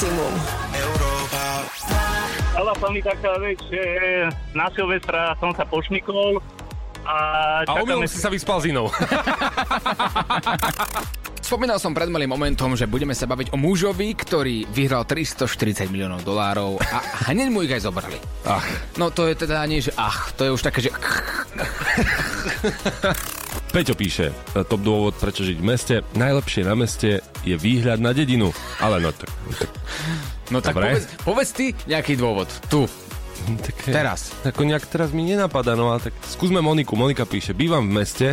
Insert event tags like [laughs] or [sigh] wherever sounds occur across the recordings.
maximum. Stala sa mi taká vec, že na Silvestra som sa pošmykol a A omylom si sa vyspal s inou. [laughs] Spomínal som pred malým momentom, že budeme sa baviť o mužovi, ktorý vyhral 340 miliónov dolárov a hneď mu ich aj zobrali. Ach. No to je teda nie, že ach, to je už také, že... [laughs] Peťo píše, e, top dôvod, prečo žiť v meste. Najlepšie na meste je výhľad na dedinu. Ale no tak... tak No tak Dobre. povedz, povedz ty nejaký dôvod. Tu, tak, teraz. Ako nejak teraz mi nenapadá, no ale tak skúsme Moniku. Monika píše, bývam v meste,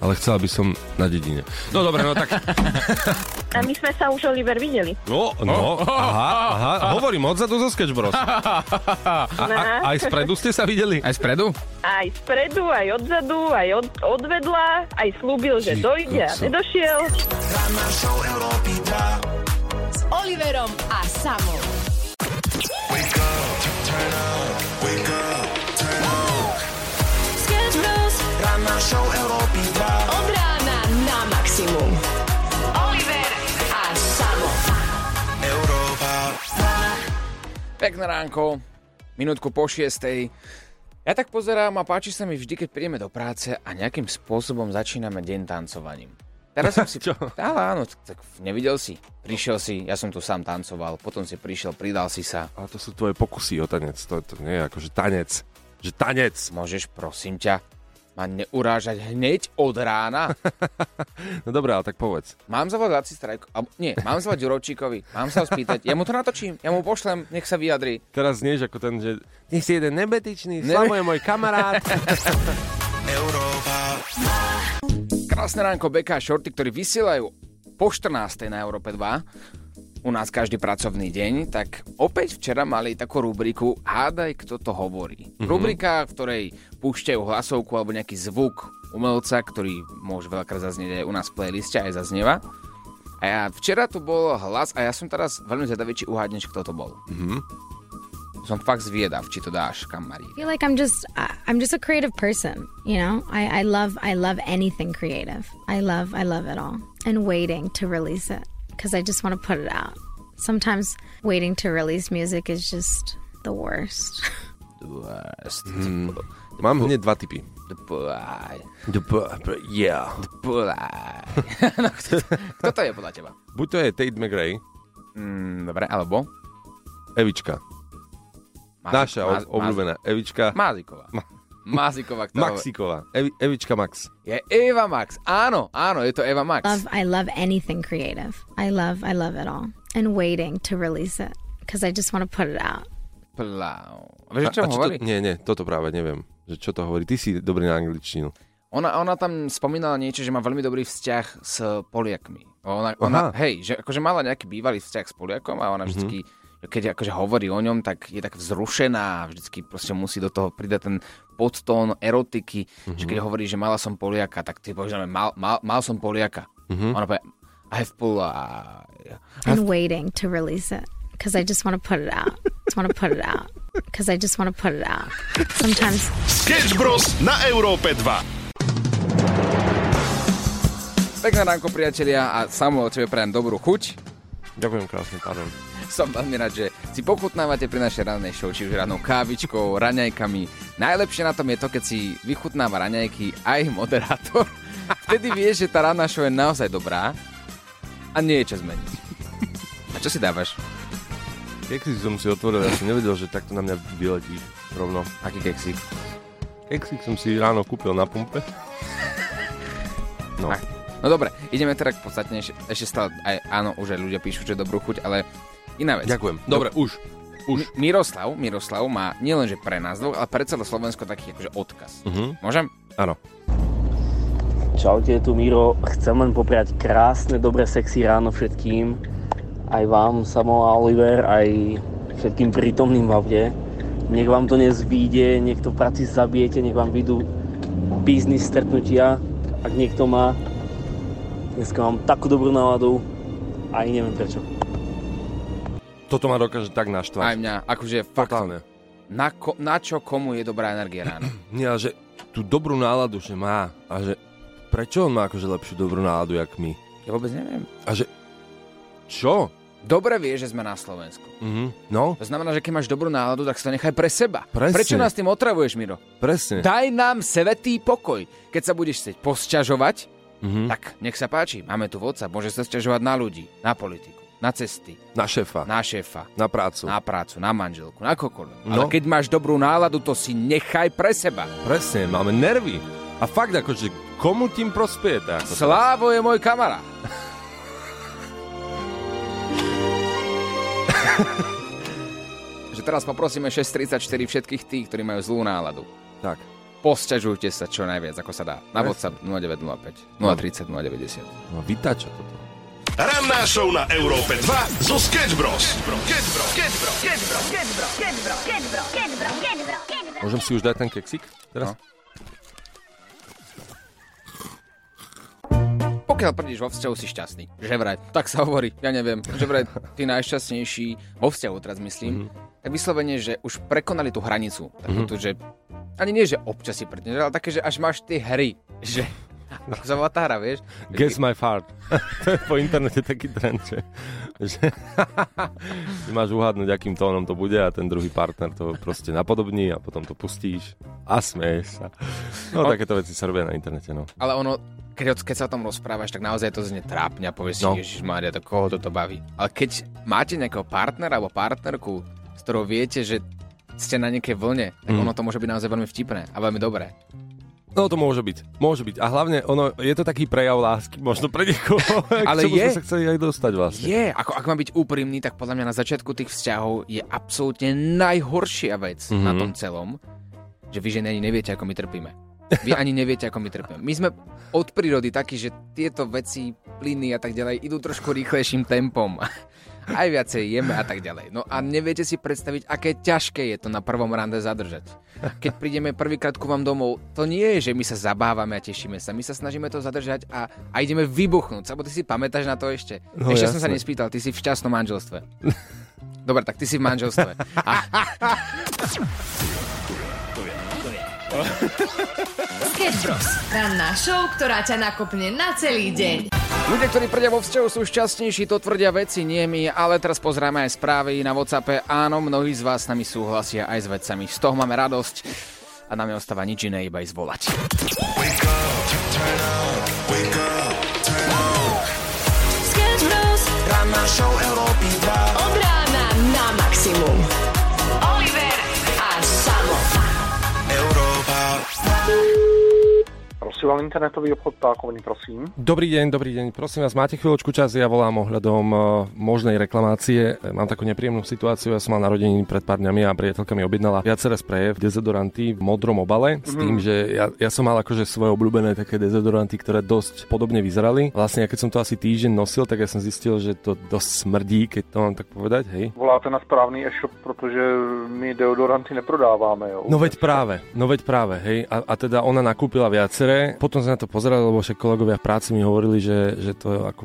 ale chcela by som na dedine. No dobre, no tak... [laughs] A my sme sa už Oliver videli. No, no, aha, aha, hovorím odzadu zo Sketch Bros. [laughs] A, a, aj spredu ste sa videli? Aj spredu? Aj spredu, aj odzadu, aj od, odvedla, aj slúbil, že Ty dojde a nedošiel. S Oliverom a Samom. Od rána na maximum. Oliver a Samo. Pekné ránko, minútku po šiestej. Ja tak pozerám a páči sa mi vždy, keď prídeme do práce a nejakým spôsobom začíname deň tancovaním. Teraz som si... [laughs] Čo? Ale áno, tak nevidel si. Prišiel si, ja som tu sám tancoval, potom si prišiel, pridal si sa. Ale to sú tvoje pokusy o tanec. To, to nie je akože tanec. Že tanec. Môžeš, prosím ťa, ma neurážať hneď od rána? [laughs] No dobré, ale tak povedz. Mám zavolať Laci Strajko? Alebo, nie, mám zavolať Jurovčíkovi. Mám sa ho spýtať. Ja mu to natočím, ja mu pošlem, nech sa vyjadri. Teraz znieš ako ten, že ty si jeden nebetičný, Ne- Slavo je môj kamarát. [laughs] Krásne ránko, Beka a Shorty, ktorí vysielajú po 14. na Európe 2 u nás každý pracovný deň, tak opäť včera mali takú rubriku Hádaj, kto to hovorí. Mm-hmm. Rubrika, v ktorej púšťajú hlasovku alebo nejaký zvuk umelca, ktorý môže veľakrát zaznieť aj u nás v playliste, aj zaznieva. A ja, včera tu bol hlas a ja som teraz veľmi zvedavý, či uhádneš, kto to bol. Mm-hmm. Som fakt zviedavý, či to dáš, kam Marie. feel like I'm just I- I'm just a creative person, you know. I, I love I love anything creative. I love I love it all. And waiting to release it because I just want to put it out. Sometimes waiting to release music is just the worst. [laughs] Mhm. Mám hneď dva typy. Yeah. [laughs] no, kto, kto to je podľa teba? Buď to je Tate McRae, Mm, dobre, alebo? Evička. Naša Maz- ob- obľúbená Evička Máziková. Máziková, ktorá... Maxiková. Evi, Evička Max. Je Eva Max. Áno, áno, je to Eva Max. love I love anything creative. I love I love it all. And waiting to release it because I just want to put it out. Plau. Vieš, o čom čo to, hovorí? nie, nie, toto práve neviem. Že čo to hovorí? Ty si dobrý na angličtinu. Ona, ona tam spomínala niečo, že má veľmi dobrý vzťah s Poliakmi. Ona, ona, Aha. hej, že akože mala nejaký bývalý vzťah s Poliakom a ona vždycky, mm-hmm. keď akože hovorí o ňom, tak je tak vzrušená a vždycky proste musí do toho pridať ten podtón erotiky, mm-hmm. že keď hovorí, že mala som Poliaka, tak ty povieš, mal, mal, mal som Poliaka. Mm-hmm. Ona povie, I have Polia. And waiting to release it because I just want to put it out. [laughs] just want to put it out because I just want to put it out. Sometimes Sketch Bros. na Európe 2. Pekné ránko, priatelia, a Samuel, tebe prajem dobrú chuť. Ďakujem krásne, pardon. Som veľmi rád, že si pochutnávate pri našej rannej show, či už ranou kávičkou, raňajkami. Najlepšie na tom je to, keď si vychutnáva raňajky aj moderátor. Vtedy vieš, že tá ranná show je naozaj dobrá a nie je čas zmeniť. A čo si dávaš? Keksík som si otvoril, ja som nevedel, že takto na mňa vyletí rovno. Aký keksík? Keksík som si ráno kúpil na pumpe. No. Ach, No dobre, ideme teda k podstatne, ešte, stále, aj, áno, už aj ľudia píšu, že dobrú chuť, ale iná vec. Ďakujem. Dobre, už. Už. Mi- Miroslav, Miroslav má nielenže pre nás dvoch, ale pre celé Slovensko taký akože odkaz. Mhm. Môžem? Áno. Čaute, tu Miro. Chcem len popriať krásne, dobré, sexy ráno všetkým. Aj vám, Samo a Oliver, aj všetkým prítomným v aute. Nech vám to dnes vyjde, nech to v práci zabijete, nech vám vyjdú biznis stretnutia, ak niekto má. Dneska mám takú dobrú náladu, aj neviem prečo. Toto ma dokáže tak naštvať. Aj mňa, akože fakt, Totálne. na, ko, na čo komu je dobrá energia ráno? [clears throat] Nie, ale že tú dobrú náladu, že má. A že prečo on má akože lepšiu dobrú náladu, jak my? Ja vôbec neviem. A že čo? dobre vie, že sme na Slovensku. Mhm. No, To znamená, že keď máš dobrú náladu, tak si to nechaj pre seba. Presne. Prečo nás tým otravuješ, Miro? presne. Daj nám svetý pokoj. Keď sa budeš chcieť posťažovať, Mhm. tak nech sa páči, máme tu vodca, môže sa sťažovať na ľudí, na politiku, na cesty, Na šéfa, na šéfa, na prácu. na prácu, na manželku, na kokoľvek. No. Ale keď máš dobrú náladu, to si nechaj pre seba. Presne, máme nervy. A fakt, akože, komu tým prospiete? Ako Slávo je môj kamarát. Že teraz poprosíme 634 všetkých tých, ktorí majú zlú náladu. tak. Posťažujte sa čo najviac, ako sa dá. Na WhatsApp 0905 030 090. No, vytača toto. Ranná show na Európe 2 zo Sketch Bros. Môžem si už dať ten keksik teraz? No. Pokiaľ prídeš vo vzťahu, si šťastný. Že vraj, tak sa hovorí, ja neviem, že vraj ty najšťastnejší vo vzťahu teraz myslím, mm-hmm. tak vyslovene, že už prekonali tú hranicu. Takú Mhm. tu, že ani nie, že občas si pretneš, ale také, že až máš tie hry, že [laughs] ako sa volá tá hra, vieš? Guess my fart. to [laughs] je po internete taký trend, že, že [laughs] ty máš uhádnuť, akým tónom to bude a ten druhý partner to proste napodobní a potom to pustíš a smeješ sa. No, takéto veci sa robia na internete, no. Ale ono, keď, keď sa o tom rozprávaš, tak naozaj to znie trápne a povieš si, No. no. Ježiš Mária, to koho toto baví. Ale keď máte nejakého partnera alebo partnerku, s ktorou viete, že ste na nejakej vlne, tak Mm. ono to môže byť naozaj veľmi vtipné a veľmi dobré. No to môže byť, môže byť. A hlavne, ono, je to taký prejav lásky, možno pre niekoho, [laughs] Ale je. sme sa chceli aj dostať vlastne. Je, ako ak mám byť úprimný, tak podľa mňa na začiatku tých vzťahov je absolútne najhoršia vec Mhm. na tom celom, že vy ženy neviete, ako my trpíme. Vy ani neviete, ako my trpíme. My sme od prírody takí, že tieto veci, plyny a tak ďalej idú trošku rýchlejším tempom. [laughs] Aj viacej jeme a tak ďalej. No a neviete si predstaviť, aké ťažké je to na prvom rande zadržať. Keď prídeme prvýkrát ku vám domov, to nie je, že my sa zabávame a tešíme sa. My sa snažíme to zadržať a, a ideme vybuchnúť. Sabo ty si pamätáš na to ešte? No, ešte som sa nespýtal, ty si v šťastnom manželstve. [laughs] Dobre, tak ty si v manželstve. A [laughs] Sketch Bros. Ranná show, ktorá ťa nakopne na celý deň. ľudia, ktorí tvrdia vo vzťahu, sú šťastnejší, to tvrdia veci, nie my, ale teraz pozrieme aj správy na Whatsappe. Áno, mnohí z vás s nami súhlasia aj s vecami. Z toho máme radosť a nám neostáva nič iné, iba ísť volať. Sketch Bros. Ranná show Európy 2. Vám internetový obchod Tákovný, prosím. Dobrý deň, dobrý deň. Prosím vás, máte chvíľočku čas? Ja volám ohľadom uh, možnej reklamácie. E, Mám takú nepríjemnú situáciu. Ja som mal narodeniny pred pár dňami a priateľka mi objednala viaceré spreje v dezodoranty v modrom obale s tým, že ja, ja som mal akože svoje obľúbené také dezodoranty, ktoré dosť podobne vyzerali. Vlastne, ja keď som to asi týždeň nosil, tak ja som zistil, že to dosť smrdí, keď to mám tak povedať, hej. Voláte na správný e-shop, protože my deodoranty neprodáváme, jo. No veď práve, no veď práve, hej. A, a teda ona nakúpila viaceré. Potom sa na to pozerali, lebo však kolegovia v práci mi hovorili, že, že to je ako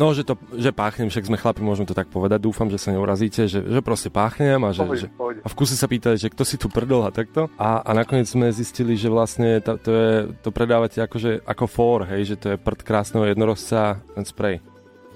No, že, to, že páchnem, však sme chlapi, môžeme to tak povedať. Dúfam, že sa neurazíte, že, že proste páchnem a že, Pohode, že pohode. a v kuse sa pýtali, že kto si tu prdol a takto. A, a nakoniec sme zistili, že vlastne to, to, je, to predávate akože, ako for, hej, že to je prd krásneho jednorožca, ten sprej,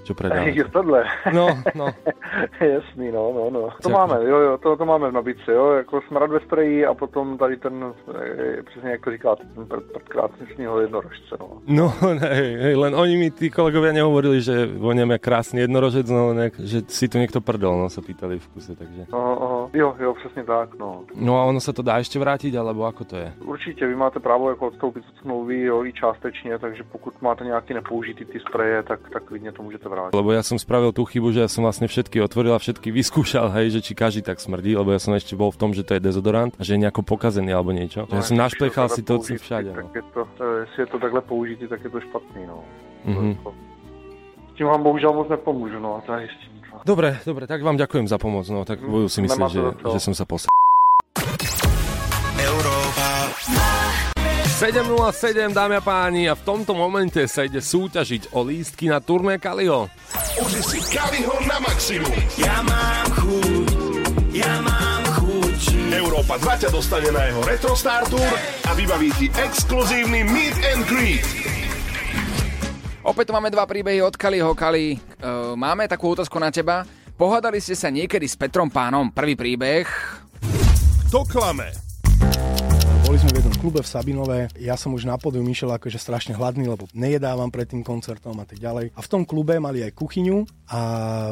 čo predávate. Jo, tohle. No, no. [laughs] Jasný, no, no, no. To Ďakujem. máme, jo, jo, to, to máme v nabídce, jo, jako smrad ve spreji a potom tady ten, eh, přesně jak to říkáte, ten prd, prd krásného jednorožce, no. No, hej, hej, len oni mi, tí kolegovia, nehovorili, že jak krásny jednorožec, no len jak, že si tu niekto prdol, no sa pýtali v kuse, takže... Aha, aha. Jo, jo, přesně tak, no. No a ono sa to dá ešte vrátiť, alebo ako to je? Určitě, vy máte právo jako odstoupit od smlouvy, jo, i částečně, takže pokud máte nějaký nepoužitý ty spreje, tak, tak klidně to můžete vrátit. Lebo ja som spravil tú chybu, že ja som vlastne všetky otvoril a všetky vyskúšal, hej, že či každý tak smrdí, lebo ja som ešte bol v tom, že to je dezodorant a že je nejako pokazený alebo niečo. No, ja som našplechal si to si použitý, všade, no. Tak je to, jestli je to takhle použitý, tak je to špatný, no. Mhm. To- tím vám bohužel moc nepomůžu, no, a to je tím. Dobre, dobre, tak vám ďakujem za pomoc, no, tak budú si myslieť, že, že som sa pos... 7.07, dámy a páni, a v tomto momente sa ide súťažiť o lístky na turné Kalio. Užij si Kaliho na maximum. Ja mám chuť, ja mám chuť. Európa 2 ťa dostane na jeho Retro Star Tour a vybaví ti exkluzívny Meet and Greet. Opäť tu máme dva príbehy od Kaliho. Kali, uh, máme takú otázku na teba. Pohádali ste sa niekedy s Petrom Pánom? Prvý príbeh. To klame. Sme v jednom klube v Sabinove, ja som už na pódium išiel akože strašne hladný, lebo nejedávam pred tým koncertom a tak ďalej. A v tom klube mali aj kuchyňu a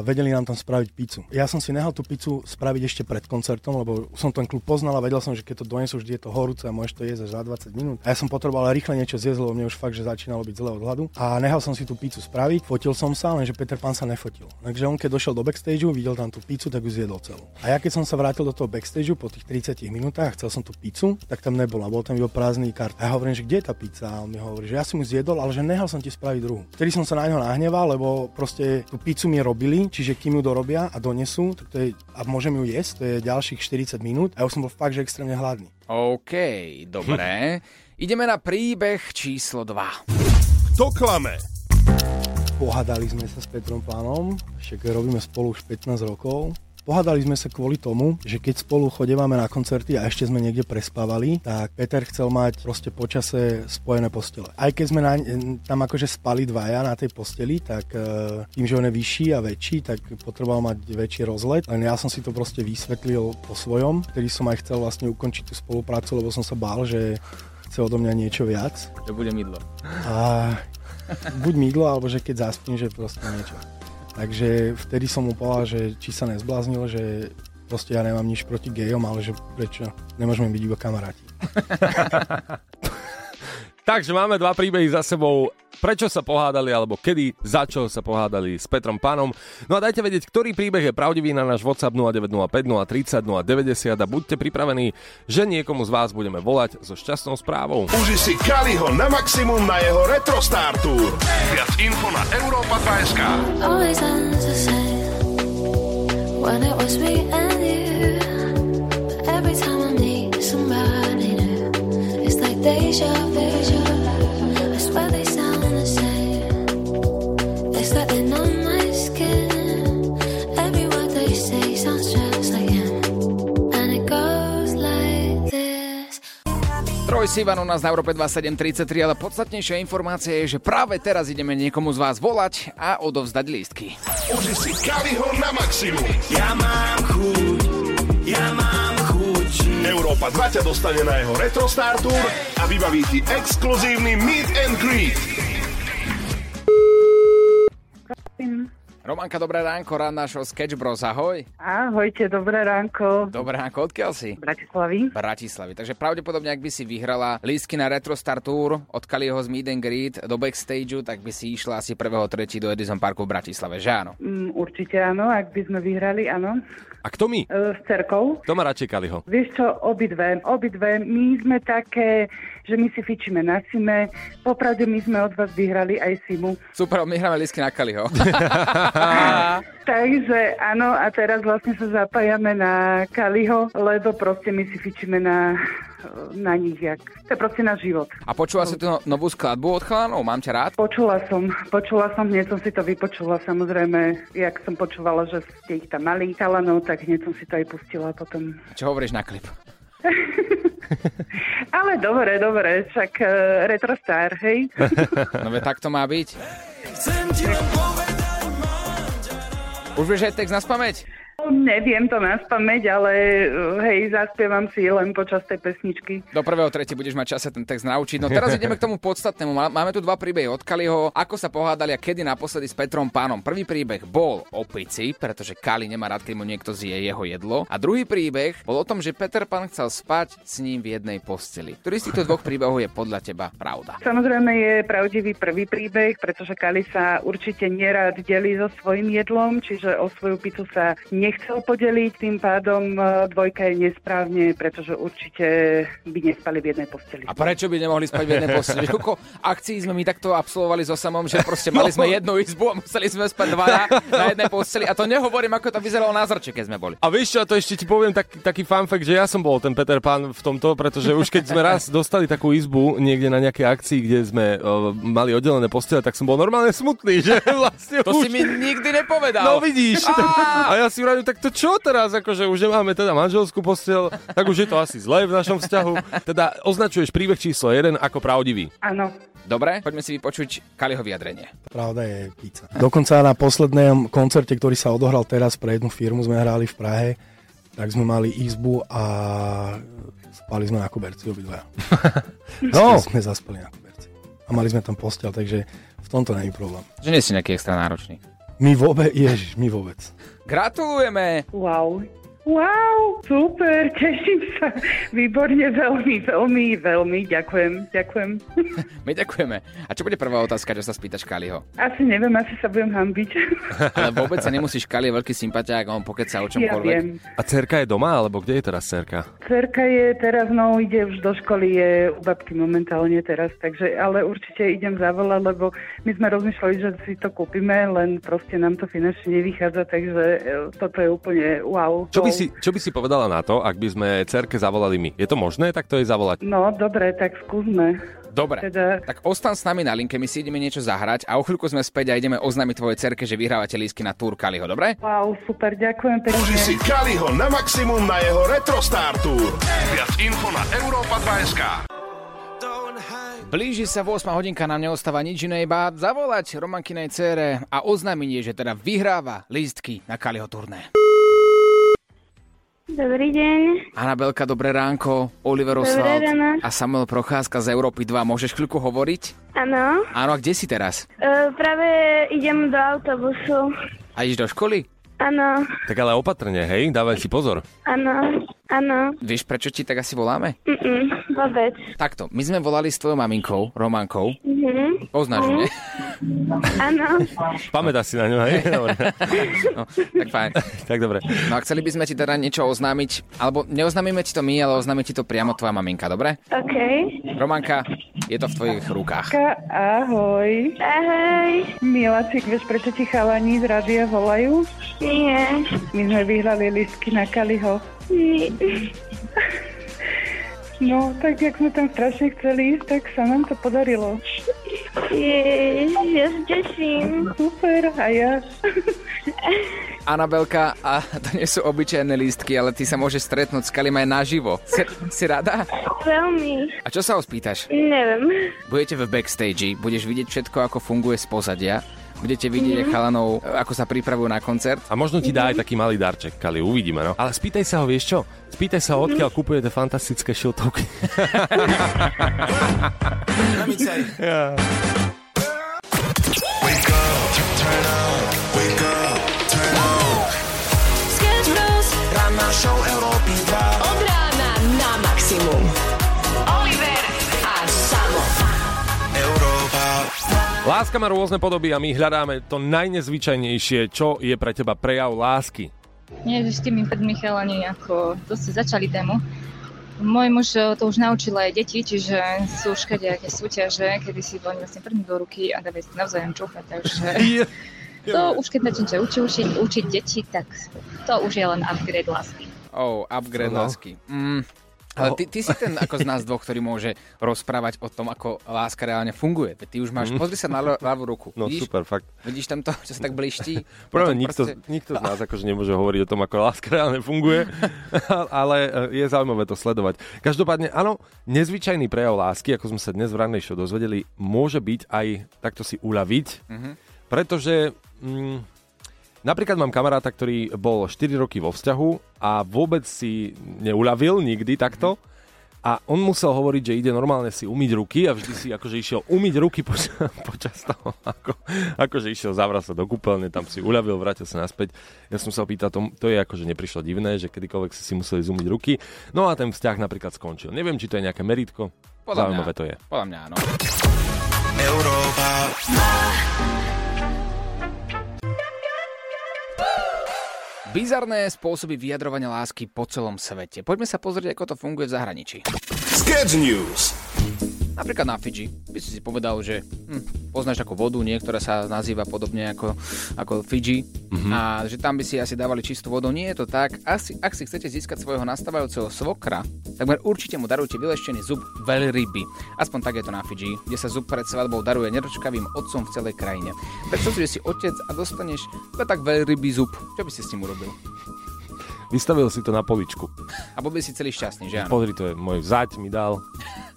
vedeli nám tam spraviť pizzu. Ja som si nehal tú pizzu spraviť ešte pred koncertom, lebo som ten klub poznal a vedel som, že keď to donesú vždy je to horúce a môžeš to jesť až za 20 minút. A ja som potreboval rýchle niečo zjesť, lebo mne už fakt, že začínalo byť zle od hladu. A nehal som si tú pizzu spraviť, fotil som sa, lenže Peter Pan sa nefotil. Takže on keď došiel do backstageu, videl tam tú pizzu, tak ju zjedol celú. A ja keď som sa vrátil do toho backstageu po tých 30 minútach chcel som tú pizzu, tak tam nebola, bol tam iba prázdny kart. A ja hovorím, že kde je tá pizza? A on mi hovorí, že ja som ju zjedol, ale že nehal som ti spraviť druhú. Vtedy som sa na neho nahneval, lebo proste tú pizzu mi robili, čiže kým ju dorobia a donesú, tak to je, a môžem ju jesť, to je ďalších 40 minút a ja už som bol fakt, že extrémne hladný. OK, dobre. [laughs] Ideme na príbeh číslo 2. To klame. Pohádali sme sa s Petrom Pánom, však robíme spolu už 15 rokov. Pohádali sme sa kvôli tomu, že keď spolu chodevame na koncerty a ešte sme niekde prespávali, tak Peter chcel mať proste počase spojené postele. Aj keď sme na, tam akože spali dvaja na tej posteli, tak e, tým, že on je vyšší a väčší, tak potreboval mať väčší rozlet. Len ja som si to proste vysvetlil po svojom, ktorý som aj chcel vlastne ukončiť tú spoluprácu, lebo som sa bál, že chce odo mňa niečo viac. To bude mydlo. A buď mydlo, alebo že keď zaspím, že proste niečo. Takže vtedy som mu povedal, že či sa nezbláznil, že proste ja nemám nič proti gejom, ale že prečo nemôžeme byť iba kamaráti. [laughs] Takže máme dva príbehy za sebou. Prečo sa pohádali, alebo kedy, za čo sa pohádali s Petrom Pánom. No a dajte vedieť, ktorý príbeh je pravdivý na náš WhatsApp 0905 030 090 a buďte pripravení, že niekomu z vás budeme volať so šťastnou správou. Uži si Kaliho na maximum na jeho Retro Star Tour. Viac info na Europa.sk Always ends the same when it was me and you. Sivan u nás na Európe 2733, ale podstatnejšia informácia je, že práve teraz ideme niekomu z vás volať a odovzdať lístky. Uži si Kaliho na maximum. Ja mám chuť, ja mám. Európa 2 ťa dostane na jeho Retro Star Tour a vybaví ti exkluzívny Meet and Greet. Romanka, dobré ránko, rád nášho Sketch Bros, ahoj. Ahojte, dobré ránko. Dobré ránko, odkiaľ si? Bratislavy. Bratislavy. Takže pravdepodobne, ak by si vyhrala lístky na Retro Star Tour od Kaliho z Meet and Greet do backstageu, tak by si išla asi 1.3. do Edison Parku v Bratislave, že áno? Mm, určite áno, ak by sme vyhrali, áno. A kto my? E, s cerkou. Kto má radšej Kaliho? Vieš čo, obidve, obidve. My sme také, že my si fičíme na Sime. Popravde my sme od vás vyhrali aj Simu. Super, my hráme lístky na Kaliho. [laughs] Takže áno, a teraz vlastne sa zapájame na Kaliho, lebo proste my si fičíme na, na nich. Jak. To je proste náš život. A počula si tú no- novú skladbu od chalanov? Mám ťa rád? Počula som, počula som, hneď som si to vypočula, samozrejme, jak som počúvala, že ste ich tam mali chalanov, tak hneď som si to aj pustila potom. Čo hovoríš na klip? [laughs] [laughs] Ale dobre, dobre, však uh, Retro Star, hej? [laughs] No tak to má byť. Už vieš aj text na spameť? Neviem to na spameť, ale uh, hej, zaspievam si len počas tej pesničky. Do prvého tretí budeš mať čas sa ten text naučiť. No teraz ideme k tomu podstatnému. Má- Máme tu dva príbehy od Kaliho. Ako sa pohádali a kedy naposledy s Petrom Pánom. Prvý príbeh bol o pici, pretože Kali nemá rád, keď mu niekto zje jeho jedlo. A druhý príbeh bol o tom, že Peter Pán chcel spať s ním v jednej posteli. Ktorý z týchto dvoch príbehov je podľa teba pravda? Samozrejme je pravdivý prvý príbeh, pretože Kali sa určite nerád delí so svojím jedlom, čiže o svoju pizzu sa nechcel podeliť, tým pádom e, dvojka je nesprávne, pretože určite by nespali v jednej posteli. A prečo by nemohli spať v jednej posteli? [laughs] Koľko akcií sme my takto absolvovali so samom, že proste mali sme jednu izbu a museli sme spať dvaja na jednej posteli. A to nehovorím, ako to vyzeralo na zrče, keď sme boli. A vieš čo, a to ešte ti poviem tak, taký fun fact, že ja som bol ten Peter Pan v tomto, pretože už keď sme raz dostali takú izbu niekde na nejakej akcii, kde sme uh, mali oddelené postele, tak som bol normálne smutný, že [laughs] vlastne To už... si mi nikdy nepovedal. No vidíš. A ja si vravím, hovorím, tak to čo teraz, akože už nemáme teda manželskú postel, tak už je to asi zlé v našom vzťahu. Teda označuješ príbeh číslo 1 ako pravdivý. Áno. Dobre, poďme si vypočuť Kaliho vyjadrenie. Pravda je pizza. Dokonca na poslednom koncerte, ktorý sa odohral teraz pre jednu firmu, sme hrali v Prahe, tak sme mali izbu a spali sme na koberci obidvaja. [laughs] No. Sme zaspali na koberci. A mali sme tam postel, takže v tomto není problém. Že nie si nejaký extra náročný. My vôbec, ježiš, my vôbec. Gratulujeme! Wow. Wow, super, [laughs] teším sa. Výborne, veľmi, veľmi, veľmi. Ďakujem, ďakujem. [laughs] My ďakujeme. A čo bude prvá otázka, čo sa spýtaš Kaliho? Asi neviem, asi sa budem hambiť. [laughs] Ale vôbec sa nemusíš, Kali je veľký sympatiák, on pokeca o Ja čomkoľvek. viem. A cerka je doma, alebo kde je teraz cerka? Cerka je teraz, no ide už do školy, je u babky momentálne teraz, takže, ale určite idem zavolať, lebo my sme rozmýšľali, že si to kúpime, len proste nám to finančne nevychádza, takže e, toto je úplne wow. Čo by, si, čo by si povedala na to, ak by sme cerke zavolali my? Je to možné, tak to jej zavolať? No, dobre, tak skúsme. Dobre, Teda, tak ostan s nami na linke, my si ideme niečo zahrať a o chvíľku sme späť a ideme oznámiť tvojej cerke, že vyhrávate lísky na túr Kaliho, dobre? wow, super, ďakujem pekne. Uži si Kaliho na maximum na jeho Retrostar Tour. Viac info na Europa 2SK. Blíži sa 8 hodinka, nám neostáva nič iné, iba zavolať Romankinej cére a oznámiť jej, že teda vyhráva lístky na Kaliho turné. Dobrý deň. Anabelka, dobré ránko, Oliver Oswald a Samuel Procházka z Európy 2. Môžeš chvíľku hovoriť? Áno. Áno, a kde si teraz? E, práve idem do autobusu. A ideš do školy? Áno, Tak ale opatrne, hej, dávaj si pozor. áno, áno. Vieš, prečo ti tak asi voláme? Mm-mm, vôbec. Takto, my sme volali s tvojou maminkou, Románkou. Mhm. Poznáš, Mhm. ne? Áno. [laughs] Pamätáš si na ňu, hej? [laughs] Dobre. No, tak fajn. tak dobre. No a chceli by sme ti teda niečo oznámiť, alebo neoznámime ti to my, ale oznámi ti to priamo tvoja maminka, dobre? OK. Románka, je to v tvojich rukách. Ahoj. Ahoj. Miláčik, vieš, prečo ti chalani z rádia volajú? Nie. My sme vyhrali listky na Kaliho. Nie. No, tak jak sme tam strašne chceli ísť, tak sa nám to podarilo. Ja sa teším. Super, a ja. Anabelka, a to nie sú obyčajné lístky, ale ty sa môžeš stretnúť s Kalim aj naživo. Si, si rada? Veľmi. A čo sa ho spýtaš? Neviem. Budete v backstage, budeš vidieť všetko, ako funguje z pozadia, budete vidieť Mhm. mm-hmm. chalanov, ako sa pripravujú na koncert. A možno ti dá aj taký malý darček, Kali, uvidíme, no. Ale spýtaj sa ho, vieš čo? Spýtaj sa ho, odkiaľ kupuje tie fantastické šiltovky. Let me tell you. Ja. Láska má rôzne podoby a my hľadáme to najnezvyčajnejšie, čo je pre teba prejav lásky. Neešte mi pred Michalani, ako to ste začali tému. Môj muž eh, to už naučil aj deti, čiže sú už kadejaké súťaže, kedy si oni vlastne první do ruky a dávajú si navzájom čúchať, takže [laughs] to už keď začnete učiť, učiť, učiť deti, tak to už je len upgrade lásky. Oh, upgrade No. lásky. Mm. Ale ty, ty si ten ako z nás dvoch, ktorý môže rozprávať o tom, ako láska reálne funguje. Ty už máš, Mm. pozri sa na ľa- ľavú ruku. No vidíš, super, fakt. vidíš tam to, čo sa tak bliští? [laughs] Prvé, nikto, prste? nikto z nás akože nemôže hovoriť o tom, ako láska reálne funguje, [laughs] ale e, je zaujímavé to sledovať. Každopádne, áno, nezvyčajný prejav lásky, ako sme sa dnes v rannej show dozvedeli, môže byť aj takto si uľaviť, Mhm. pretože mm, napríklad mám kamaráta, ktorý bol 4 roky vo vzťahu a vôbec si neuľavil nikdy takto. A on musel hovoriť, že ide normálne si umyť ruky a vždy si akože išiel umyť ruky počas, [laughs] počas toho, ako, akože išiel zavrať sa do kúpeľne, tam si uľavil, vrátil sa naspäť. Ja som sa opýtal, to, to je akože neprišlo divné, že kedykoľvek si si museli zumyť ruky. No a ten vzťah napríklad skončil. Neviem, či to je nejaké meritko, Podľa zaujímavé mňa, to je. Podľa mňa áno. Európa. Bizarné spôsoby vyjadrovania lásky po celom svete. Poďme sa pozrieť, ako to funguje v zahraničí. Sketch News. Napríklad na Fidži, by si si povedal, že hm, poznáš takú vodu, niektorá sa nazýva podobne ako, ako Fidži Mhm. a že tam by si asi dávali čistú vodu. Nie je to tak. Asi, ak si chcete získať svojho nastávajúceho svokra, takmer určite mu darujte vyleštený zub veľryby. Aspoň tak je to na Fidži, kde sa zub pred svadbou daruje nedočkavým otcom v celej krajine. Predstav si, že si otec a dostaneš iba tak veľrybý zub. Čo by si s ním urobil? Vystavil si to na poličku. A bol by si celý šťastný, že áno? Pozri, to je môj zať mi dal,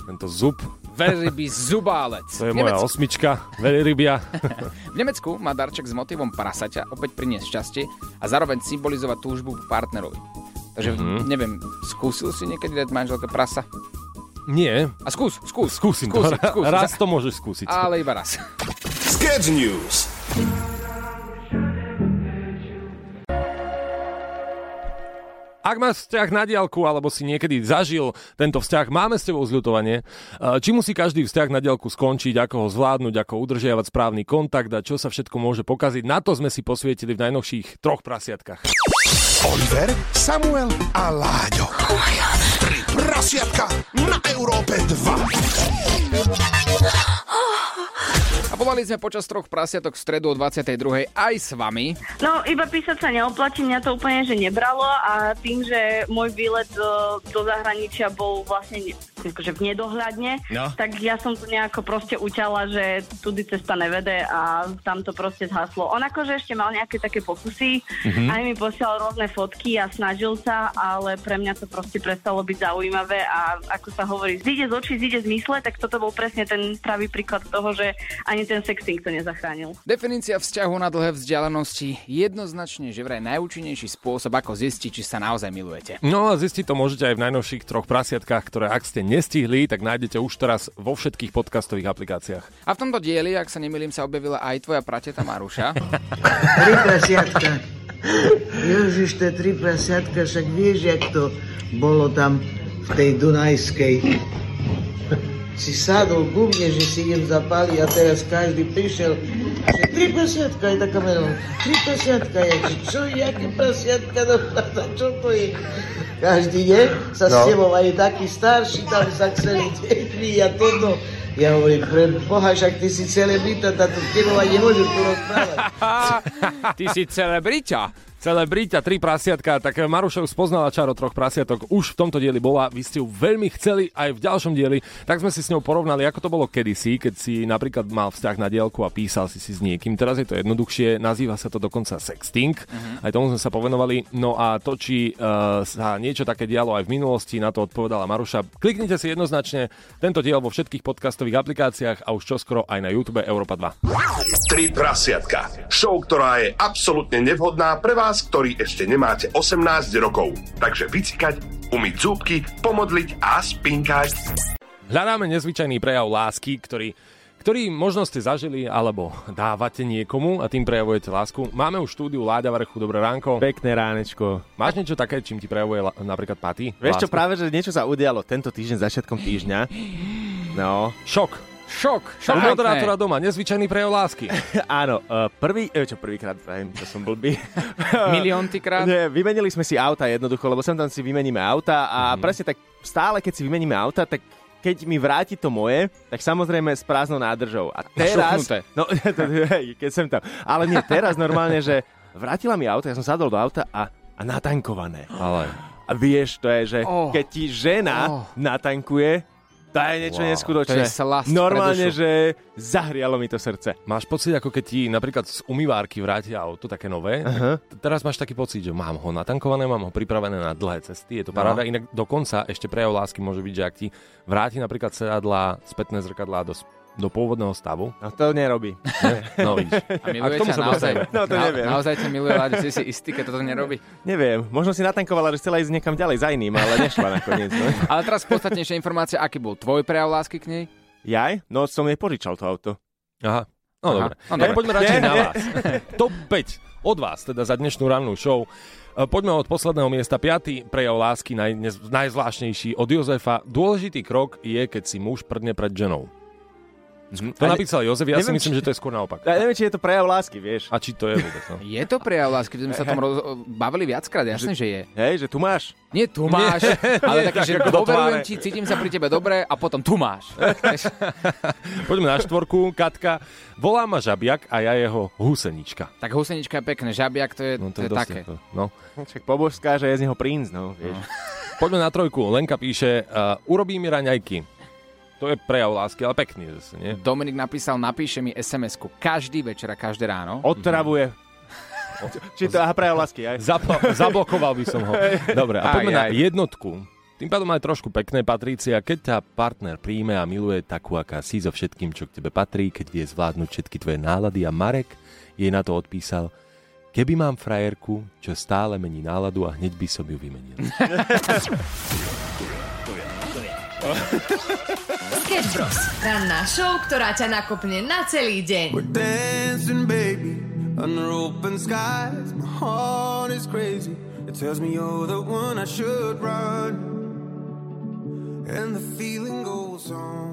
tento zub. Veľrybý zubálec. To je V moja Nemecku- osmička, veľrybia. [laughs] V Nemecku má darček s motivom prasaťa opäť priniesť šťastie a zároveň symbolizovať túžbu partnerovi. Takže Mhm. neviem, skúsil si niekedy dať manželke prasa? Nie. A skús, skús. Skúsim to. skús, [laughs] skús. Raz to môžeš skúsiť. Ale iba raz. Sketch News. Ak máš vzťah na diálku, alebo si niekedy zažil tento vzťah, máme s tebou zľutovanie. E, Či musí každý vzťah na diálku skončiť, ako ho zvládnuť, ako udržiavať správny kontakt a čo sa všetko môže pokaziť, na to sme si posvietili v najnovších troch prasiatkách. Oliver, Samuel a Láďo. Tri prasiatka na Európe 2. Volali sme počas troch prasiatok v stredu o 22. aj s vami. No, iba písať sa neoplatí, mňa to úplne že nebralo a tým, že môj výlet do, do zahraničia bol vlastne ne, akože v nedohľadne, No. tak ja som to nejako proste uťala, že tudy cesta nevede a tam to proste zhaslo. On akože ešte mal nejaké také pokusy, Mhm. aj mi posielal rôzne fotky a snažil sa, ale pre mňa to proste prestalo byť zaujímavé a ako sa hovorí, zíde z očí, zíde z mysle, tak toto bol presne ten pravý príklad toho, že ani ten sexting to nezachránil. Definícia vzťahu na dlhé vzdialenosti jednoznačne, že vraj najúčinnejší spôsob, ako zistiť, či sa naozaj milujete. No a zistiť to môžete aj v najnovších troch prasiatkách, ktoré ak ste nestihli, tak nájdete už teraz vo všetkých podcastových aplikáciách. A v tomto dieli, ak sa nemýlim, sa objavila aj tvoja prateta Maruša. [laughs] Tri prasiatka. Ježiš, to je tri prasiatka, však vieš, jak to bolo tam v tej Dunajskej. Si sadol ku mne, že si idem zapáliť a teraz každý prišiel, že tri prasiatka je taká meno. Tri prasiatka je, čo, jaké prasiatka, no, [laughs] čo to je? Každý deň sa No. s tebou aj taký starší tam sa chceli dekli a toto. Ja hovorím, pre Boha, však ty si celebrita, táto s tebou aj nemôžem tu rozprávať. [laughs] Ty si celebrita. Celebrita, tri prasiatka, tak Maruša už spoznala čaro troch prasiatok, už v tomto dieli bola, vy ste ju veľmi chceli aj v ďalšom dieli, tak sme si s ňou porovnali, ako to bolo kedysi, keď si napríklad mal vzťah na dielku a písal si si s niekým. Teraz je to jednoduchšie, nazýva sa to dokonca sexting, aj tomu sme sa povenovali. No a to, či uh, sa niečo také dialo aj v minulosti, na to odpovedala Maruša. Kliknite si jednoznačne tento diel vo všetkých podcastových aplikáciách a už čoskoro aj na YouTube Európa 2. Tri prasiatka. Show, ktorá je absolútne nevhodná pre vás, ktorí ešte nemáte 18 rokov. Takže vycikať, umyť zúbky, pomodliť a spinkať. Hľadáme nezvyčajný prejav lásky, ktorý, ktorý možno ste zažili alebo dávate niekomu a tým prejavujete lásku. Máme už štúdiu Láďa Vrchu, dobré ránko. Pekné ránečko. Máš niečo také, čím ti prejavuje la- napríklad Paty? Vieš čo, práve, že niečo sa udialo tento týždeň, začiatkom týždňa. No. Šok. Šok. U moderátora doma, nezvyčajný prejav lásky. [laughs] Áno, uh, prvý, eh, čo prvýkrát pravím, to som blbý. [laughs] Miliónty krát? Nie, vymenili sme si auta jednoducho, lebo sem tam si vymeníme auta a Mhm. presne tak stále, keď si vymeníme auta, tak keď mi vráti to moje, tak samozrejme s prázdnou nádržou. A teraz... šupnuté. No, [laughs] keď som tam. Ale nie, teraz normálne, že vrátila mi auto, ja som sadol do auta a, a natankované. Ale... A vieš, to je, že Oh. keď ti žena Oh. natankuje, to je niečo Wow. neskutočné. To je slast Normálne, že zahrialo mi to srdce. Máš pocit, ako keď ti napríklad z umývárky vrátia auto také nové. T- Teraz máš taký pocit, že mám ho natankované, mám ho pripravené na dlhé cesty. Je to No. paráda. Inak dokonca ešte prejav lásky môže byť, že ak ti vráti napríklad sedadla, spätné zrkadlá do, do pôvodného stavu. No to nerobí. No vidíš. A A k tomu sa naozaj? No to Na- neviem. Naozaj ťa miluje, Láďo, si si istý, keď toto nerobí? Neviem, možno si natankovala, že chcela ísť niekam ďalej za iným, ale nešla nakoniec. No. [laughs] Ale teraz podstatnejšia informácia, aký bol tvoj prejav lásky k nej? Jaj? No som jej požičal to auto. Aha. No Aha. dobre. No, tak dobre. poďme radšej na vás. Top 5 od vás, teda za dnešnú rannú show. E, Poďme od posledného miesta. Piatý prejav lásky, naj, nez- najzvláštnejší od Jozefa. Dôležitý krok je, keď si muž prdne pred ženou. To napísal Jozef, ja si Neviem, myslím, či- že to je skôr naopak. Ja neviem, či je to prejav lásky, vieš. A či to je vôbec, no. [laughs] Je to prejav lásky, sme sa tom roz... bavili viackrát, jasné, že je. Hej, že tu máš. Nie tu máš, Nie, [laughs] ale nie taký, tak že dôverujem ti, cítim sa pri tebe dobre a potom tu máš. [laughs] Poďme na štvorku, Katka. Volá ma žabiak a ja jeho húsenička. tak husenička je pekné, žabiak to je, No to je dosť také. ako- No. Však pobožská, že je z neho princ, no, vieš. Poďme na trojku. Lenka píše, uh, urobí mi raňajky. To je prejav lásky, ale pekný zase, nie? Dominik napísal, napíše mi SMS-ku každý večer a každé ráno. Odtravuje. Či to aha, prejav lásky, aj? Zap- zablokoval by som ho. Dobre, a Aj, poďme na aj. jednotku. Tým pádom aj trošku pekné, Patrícia. Keď ťa partner príjme a miluje takú, aká si so všetkým, čo k tebe patrí, keď vie zvládnuť všetky tvoje nálady a Marek jej na to odpísal, keby mám frajerku, čo stále mení náladu a hneď by som ju vymenil. [laughs] Sketch Bros. Ranná show, ktorá ťa nakopne na celý deň. Dancing, baby, under open skies. My heart is crazy. It tells me you're the one I should run. And the feeling goes on.